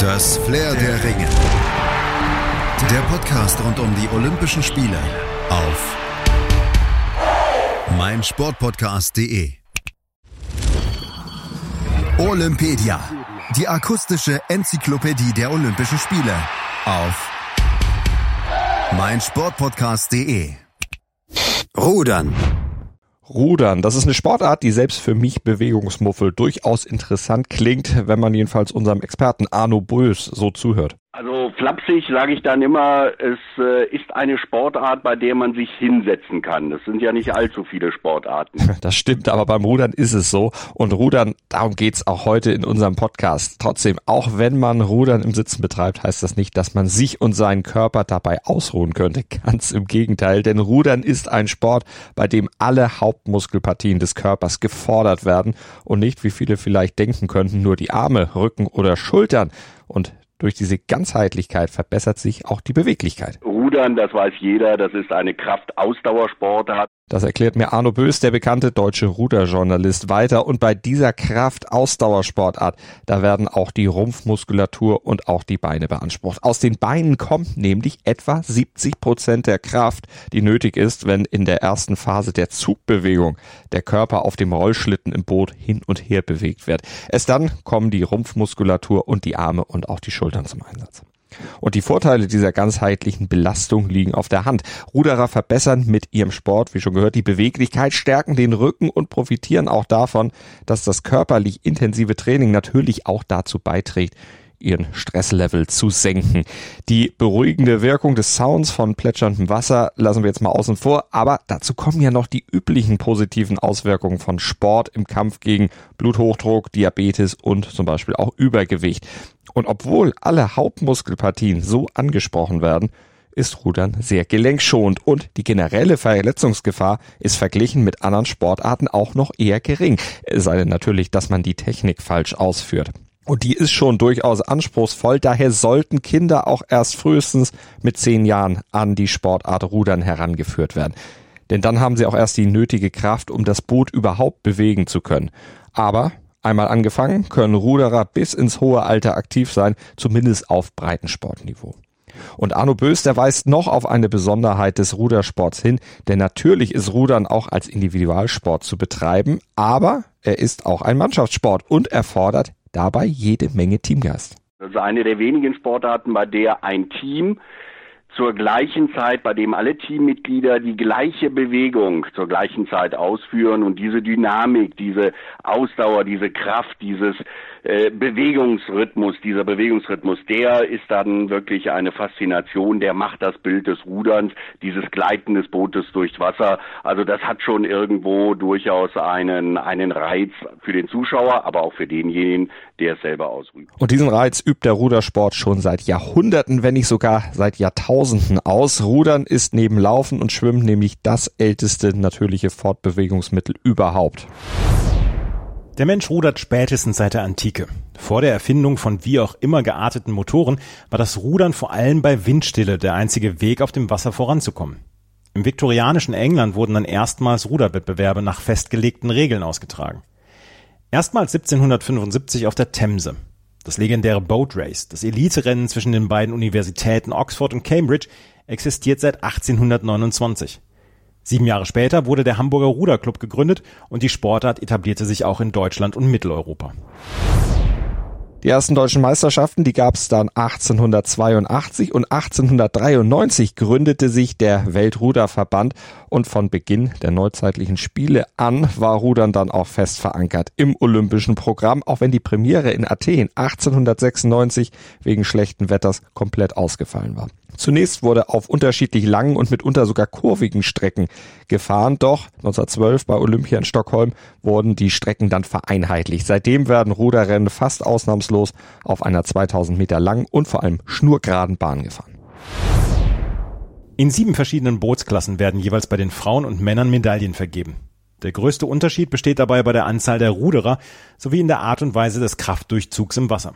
Das Flair der Ringe. Der Podcast rund um die Olympischen Spiele auf meinsportpodcast.de. Olympedia. Die akustische Enzyklopädie der Olympischen Spiele auf meinsportpodcast.de. Rudern. Rudern, das ist eine Sportart, die selbst für mich Bewegungsmuffel durchaus interessant klingt, wenn man jedenfalls unserem Experten Arno Bulls so zuhört. Also flapsig sage ich dann immer, es äh, ist eine Sportart, bei der man sich hinsetzen kann. Es sind ja nicht allzu viele Sportarten. Das stimmt, aber beim Rudern ist es so. Und Rudern, darum geht's auch heute in unserem Podcast. Trotzdem, auch wenn man Rudern im Sitzen betreibt, heißt das nicht, dass man sich und seinen Körper dabei ausruhen könnte. Ganz im Gegenteil, denn Rudern ist ein Sport, bei dem alle Hauptmuskelpartien des Körpers gefordert werden und nicht, wie viele vielleicht denken könnten, nur die Arme, Rücken oder Schultern. Und durch diese Ganzheitlichkeit verbessert sich auch die Beweglichkeit. Rudern, das weiß jeder, das ist eine Kraftausdauersportart. Das erklärt mir Arno Bös, der bekannte deutsche Ruderjournalist, weiter. Und bei dieser Kraft-Ausdauersportart, da werden auch die Rumpfmuskulatur und auch die Beine beansprucht. Aus den Beinen kommt nämlich etwa 70 Prozent der Kraft, die nötig ist, wenn in der ersten Phase der Zugbewegung der Körper auf dem Rollschlitten im Boot hin und her bewegt wird. Es dann kommen die Rumpfmuskulatur und die Arme und auch die Schultern zum Einsatz. Und die Vorteile dieser ganzheitlichen Belastung liegen auf der Hand. Ruderer verbessern mit ihrem Sport, wie schon gehört, die Beweglichkeit, stärken den Rücken und profitieren auch davon, dass das körperlich intensive Training natürlich auch dazu beiträgt, ihren Stresslevel zu senken. Die beruhigende Wirkung des Sounds von plätscherndem Wasser lassen wir jetzt mal außen vor, aber dazu kommen ja noch die üblichen positiven Auswirkungen von Sport im Kampf gegen Bluthochdruck, Diabetes und zum Beispiel auch Übergewicht. Und obwohl alle Hauptmuskelpartien so angesprochen werden, ist Rudern sehr gelenkschonend und die generelle Verletzungsgefahr ist verglichen mit anderen Sportarten auch noch eher gering. Es sei denn natürlich, dass man die Technik falsch ausführt. Und die ist schon durchaus anspruchsvoll, daher sollten Kinder auch erst frühestens mit zehn Jahren an die Sportart Rudern herangeführt werden. Denn dann haben sie auch erst die nötige Kraft, um das Boot überhaupt bewegen zu können. Aber Einmal angefangen, können Ruderer bis ins hohe Alter aktiv sein, zumindest auf Breitensportniveau. Und Arno Bös, der weist noch auf eine Besonderheit des Rudersports hin, denn natürlich ist Rudern auch als Individualsport zu betreiben, aber er ist auch ein Mannschaftssport und erfordert dabei jede Menge Teamgeist. Das ist eine der wenigen Sportarten, bei der ein Team zur gleichen Zeit, bei dem alle Teammitglieder die gleiche Bewegung zur gleichen Zeit ausführen und diese Dynamik, diese Ausdauer, diese Kraft, dieses äh, Bewegungsrhythmus, dieser Bewegungsrhythmus, der ist dann wirklich eine Faszination, der macht das Bild des Ruderns, dieses Gleiten des Bootes durchs Wasser. Also das hat schon irgendwo durchaus einen, einen Reiz für den Zuschauer, aber auch für denjenigen, der es selber ausübt. Und diesen Reiz übt der Rudersport schon seit Jahrhunderten, wenn nicht sogar seit Jahrtausenden aus. Rudern ist neben Laufen und Schwimmen nämlich das älteste natürliche Fortbewegungsmittel überhaupt. Der Mensch rudert spätestens seit der Antike. Vor der Erfindung von wie auch immer gearteten Motoren war das Rudern vor allem bei Windstille der einzige Weg, auf dem Wasser voranzukommen. Im viktorianischen England wurden dann erstmals Ruderwettbewerbe nach festgelegten Regeln ausgetragen. Erstmals 1775 auf der Themse. Das legendäre Boat Race, das Eliterennen zwischen den beiden Universitäten Oxford und Cambridge, existiert seit 1829. Sieben Jahre später wurde der Hamburger Ruderclub gegründet und die Sportart etablierte sich auch in Deutschland und Mitteleuropa. Die ersten deutschen Meisterschaften, die gab es dann 1882 und 1893 gründete sich der Weltruderverband und von Beginn der neuzeitlichen Spiele an war Rudern dann auch fest verankert im olympischen Programm, auch wenn die Premiere in Athen 1896 wegen schlechten Wetters komplett ausgefallen war. Zunächst wurde auf unterschiedlich langen und mitunter sogar kurvigen Strecken gefahren, doch 1912 bei Olympia in Stockholm wurden die Strecken dann vereinheitlicht. Seitdem werden Ruderrennen fast ausnahmslos auf einer 2000 Meter langen und vor allem schnurgeraden Bahn gefahren. In sieben verschiedenen Bootsklassen werden jeweils bei den Frauen und Männern Medaillen vergeben. Der größte Unterschied besteht dabei bei der Anzahl der Ruderer sowie in der Art und Weise des Kraftdurchzugs im Wasser.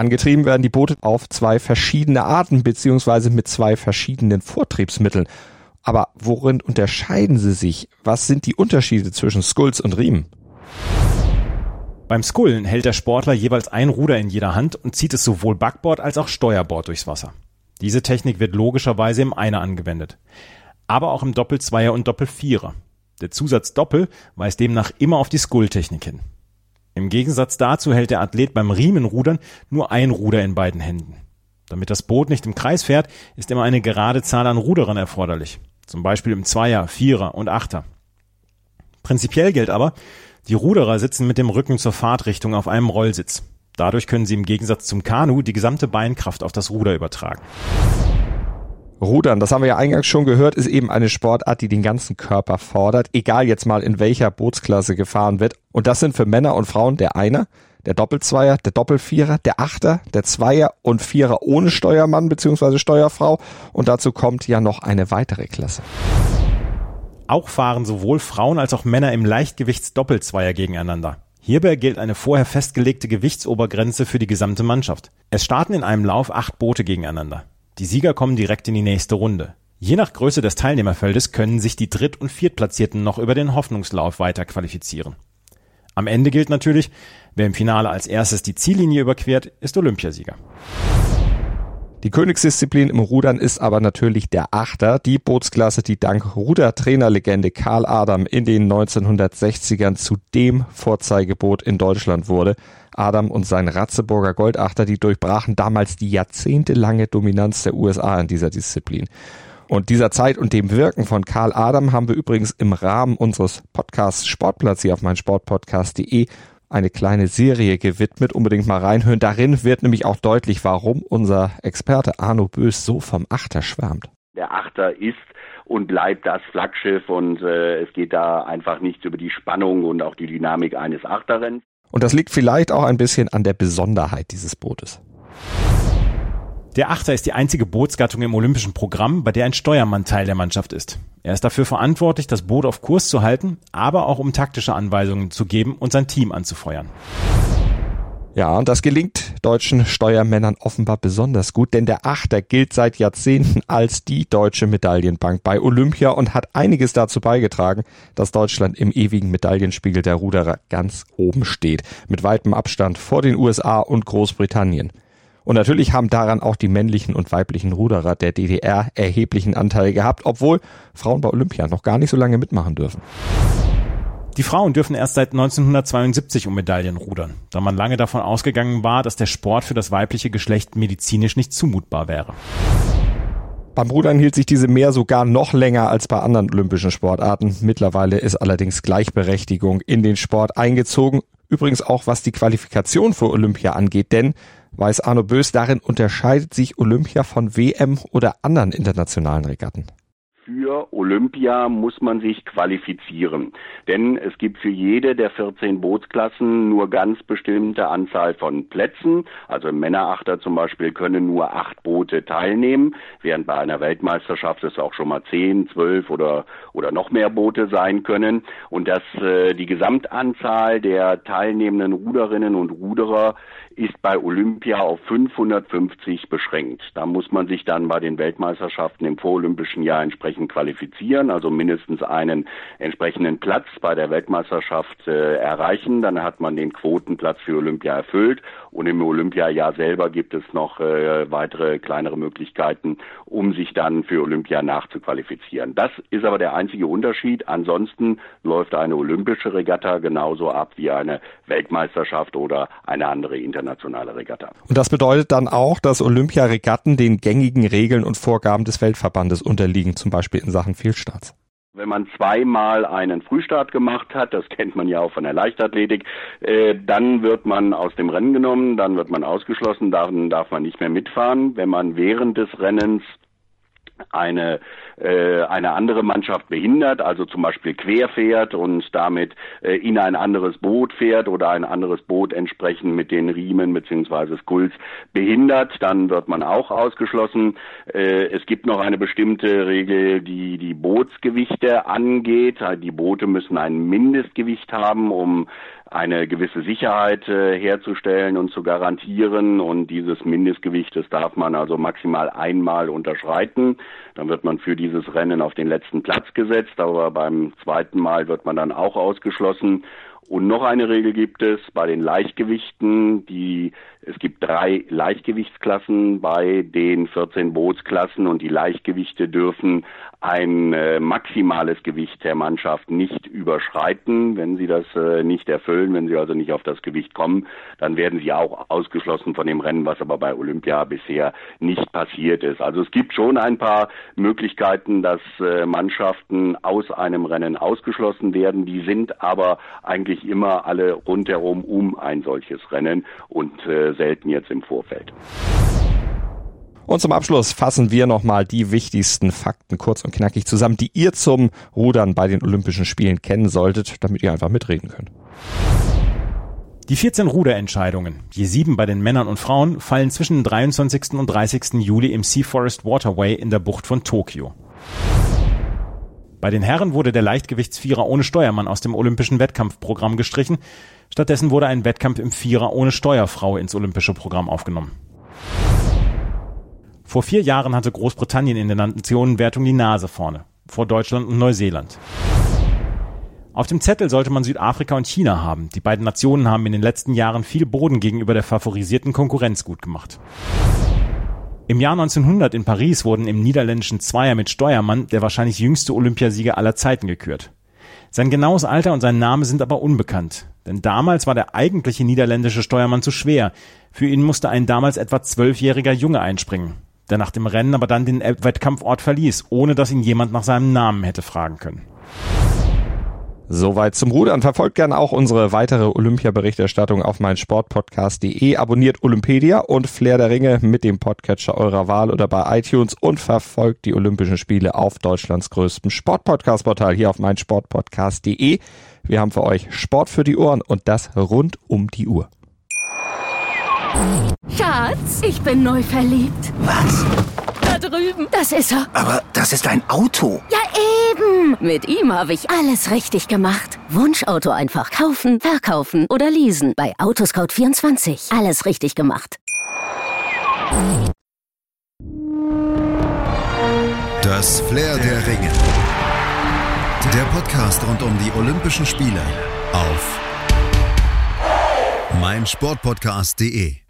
Angetrieben werden die Boote auf zwei verschiedene Arten beziehungsweise mit zwei verschiedenen Vortriebsmitteln. Aber worin unterscheiden sie sich? Was sind die Unterschiede zwischen Skulls und Riemen? Beim Skullen hält der Sportler jeweils ein Ruder in jeder Hand und zieht es sowohl Backbord als auch Steuerbord durchs Wasser. Diese Technik wird logischerweise im Einer angewendet. Aber auch im Doppelzweier und Doppelvierer. Der Zusatz Doppel weist demnach immer auf die Skull-Technik hin. Im Gegensatz dazu hält der Athlet beim Riemenrudern nur ein Ruder in beiden Händen. Damit das Boot nicht im Kreis fährt, ist immer eine gerade Zahl an Ruderern erforderlich. Zum Beispiel im Zweier, Vierer und Achter. Prinzipiell gilt aber, die Ruderer sitzen mit dem Rücken zur Fahrtrichtung auf einem Rollsitz. Dadurch können sie im Gegensatz zum Kanu die gesamte Beinkraft auf das Ruder übertragen. Rudern, das haben wir ja eingangs schon gehört, ist eben eine Sportart, die den ganzen Körper fordert, egal jetzt mal in welcher Bootsklasse gefahren wird. Und das sind für Männer und Frauen der Einer, der Doppelzweier, der Doppelvierer, der Achter, der Zweier und Vierer ohne Steuermann bzw. Steuerfrau. Und dazu kommt ja noch eine weitere Klasse. Auch fahren sowohl Frauen als auch Männer im Leichtgewichtsdoppelzweier gegeneinander. Hierbei gilt eine vorher festgelegte Gewichtsobergrenze für die gesamte Mannschaft. Es starten in einem Lauf acht Boote gegeneinander. Die Sieger kommen direkt in die nächste Runde. Je nach Größe des Teilnehmerfeldes können sich die Dritt- und Viertplatzierten noch über den Hoffnungslauf weiter qualifizieren. Am Ende gilt natürlich, wer im Finale als erstes die Ziellinie überquert, ist Olympiasieger. Die Königsdisziplin im Rudern ist aber natürlich der Achter, die Bootsklasse, die dank Rudertrainerlegende Karl Adam in den 1960ern zu dem Vorzeigeboot in Deutschland wurde. Adam und sein Ratzeburger Goldachter, die durchbrachen damals die jahrzehntelange Dominanz der USA in dieser Disziplin. Und dieser Zeit und dem Wirken von Karl Adam haben wir übrigens im Rahmen unseres Podcasts Sportplatz hier auf meinsportpodcast.de eine kleine Serie gewidmet. Unbedingt mal reinhören. Darin wird nämlich auch deutlich, warum unser Experte Arno Bös so vom Achter schwärmt. Der Achter ist und bleibt das Flaggschiff und äh, es geht da einfach nichts über die Spannung und auch die Dynamik eines Achterrenns. Und das liegt vielleicht auch ein bisschen an der Besonderheit dieses Bootes. Der Achter ist die einzige Bootsgattung im olympischen Programm, bei der ein Steuermann Teil der Mannschaft ist. Er ist dafür verantwortlich, das Boot auf Kurs zu halten, aber auch um taktische Anweisungen zu geben und sein Team anzufeuern. Ja, und das gelingt deutschen Steuermännern offenbar besonders gut, denn der Achter gilt seit Jahrzehnten als die deutsche Medaillenbank bei Olympia und hat einiges dazu beigetragen, dass Deutschland im ewigen Medaillenspiegel der Ruderer ganz oben steht, mit weitem Abstand vor den USA und Großbritannien. Und natürlich haben daran auch die männlichen und weiblichen Ruderer der DDR erheblichen Anteil gehabt, obwohl Frauen bei Olympia noch gar nicht so lange mitmachen dürfen. Die Frauen dürfen erst seit 1972 um Medaillen rudern, da man lange davon ausgegangen war, dass der Sport für das weibliche Geschlecht medizinisch nicht zumutbar wäre. Beim Rudern hielt sich diese mehr sogar noch länger als bei anderen olympischen Sportarten. Mittlerweile ist allerdings Gleichberechtigung in den Sport eingezogen. Übrigens auch was die Qualifikation für Olympia angeht, denn weiß Arno Bös, darin unterscheidet sich Olympia von WM oder anderen internationalen Regatten. Für Olympia muss man sich qualifizieren, denn es gibt für jede der 14 Bootsklassen nur ganz bestimmte Anzahl von Plätzen. Also Männerachter zum Beispiel können nur acht Boote teilnehmen, während bei einer Weltmeisterschaft es auch schon mal zehn, zwölf oder oder noch mehr Boote sein können und dass äh, die Gesamtanzahl der teilnehmenden Ruderinnen und Ruderer ist bei Olympia auf 550 beschränkt. Da muss man sich dann bei den Weltmeisterschaften im vorolympischen Jahr entsprechend qualifizieren, also mindestens einen entsprechenden Platz bei der Weltmeisterschaft äh, erreichen. Dann hat man den Quotenplatz für Olympia erfüllt und im Olympiajahr selber gibt es noch äh, weitere kleinere Möglichkeiten, um sich dann für Olympia nachzuqualifizieren. Das ist aber der einzige Unterschied. Ansonsten läuft eine olympische Regatta genauso ab wie eine Weltmeisterschaft oder eine andere internationale Regatta. Und das bedeutet dann auch, dass Olympiaregatten den gängigen Regeln und Vorgaben des Weltverbandes unterliegen, zum Beispiel in Sachen Fehlstarts. Wenn man zweimal einen Frühstart gemacht hat, das kennt man ja auch von der Leichtathletik, äh, dann wird man aus dem Rennen genommen, dann wird man ausgeschlossen, dann darf man nicht mehr mitfahren. Wenn man während des Rennens eine, äh, eine andere Mannschaft behindert, also zum Beispiel querfährt und damit äh, in ein anderes Boot fährt oder ein anderes Boot entsprechend mit den Riemen beziehungsweise Skulls behindert, dann wird man auch ausgeschlossen. Äh, es gibt noch eine bestimmte Regel, die die Bootsgewichte angeht. Die Boote müssen ein Mindestgewicht haben, um eine gewisse Sicherheit äh, herzustellen und zu garantieren. Und dieses Mindestgewicht, das darf man also maximal einmal unterschreiten. Dann wird man für dieses Rennen auf den letzten Platz gesetzt, aber beim zweiten Mal wird man dann auch ausgeschlossen. Und noch eine Regel gibt es bei den Leichtgewichten, die es gibt drei Leichtgewichtsklassen bei den 14 Bootsklassen und die Leichtgewichte dürfen ein äh, maximales Gewicht der Mannschaft nicht überschreiten. Wenn sie das äh, nicht erfüllen, wenn sie also nicht auf das Gewicht kommen, dann werden sie auch ausgeschlossen von dem Rennen, was aber bei Olympia bisher nicht passiert ist. Also es gibt schon ein paar Möglichkeiten, dass äh, Mannschaften aus einem Rennen ausgeschlossen werden. Die sind aber eigentlich immer alle rundherum um ein solches Rennen und äh, selten jetzt im Vorfeld. Und zum Abschluss fassen wir nochmal die wichtigsten Fakten kurz und knackig zusammen, die ihr zum Rudern bei den Olympischen Spielen kennen solltet, damit ihr einfach mitreden könnt. Die 14 Ruderentscheidungen, je sieben bei den Männern und Frauen, fallen zwischen dem 23. und 30. Juli im Sea Forest Waterway in der Bucht von Tokio. Bei den Herren wurde der Leichtgewichtsvierer ohne Steuermann aus dem olympischen Wettkampfprogramm gestrichen. Stattdessen wurde ein Wettkampf im Vierer ohne Steuerfrau ins olympische Programm aufgenommen. Vor vier Jahren hatte Großbritannien in der Nationenwertung die Nase vorne, vor Deutschland und Neuseeland. Auf dem Zettel sollte man Südafrika und China haben. Die beiden Nationen haben in den letzten Jahren viel Boden gegenüber der favorisierten Konkurrenz gut gemacht. Im Jahr 1900 in Paris wurden im niederländischen Zweier mit Steuermann der wahrscheinlich jüngste Olympiasieger aller Zeiten gekürt. Sein genaues Alter und sein Name sind aber unbekannt. Denn damals war der eigentliche niederländische Steuermann zu schwer. Für ihn musste ein damals etwa zwölfjähriger Junge einspringen, der nach dem Rennen aber dann den Wettkampfort verließ, ohne dass ihn jemand nach seinem Namen hätte fragen können. Soweit zum Rudern. Verfolgt gerne auch unsere weitere Olympia-Berichterstattung auf meinsportpodcast.de. Abonniert Olympedia und Flair der Ringe mit dem Podcatcher eurer Wahl oder bei iTunes und verfolgt die Olympischen Spiele auf Deutschlands größtem Sportpodcast-Portal hier auf meinsportpodcast.de. Wir haben für euch Sport für die Ohren und das rund um die Uhr. Schatz, ich bin neu verliebt. Was? Da drüben. Das ist er. Aber das ist ein Auto. Ja, eben. Mit ihm habe ich alles richtig gemacht. Wunschauto einfach kaufen, verkaufen oder leasen. Bei Autoscout24. Alles richtig gemacht. Das Flair der Ringe. Der Podcast rund um die Olympischen Spiele auf meinsportpodcast.de.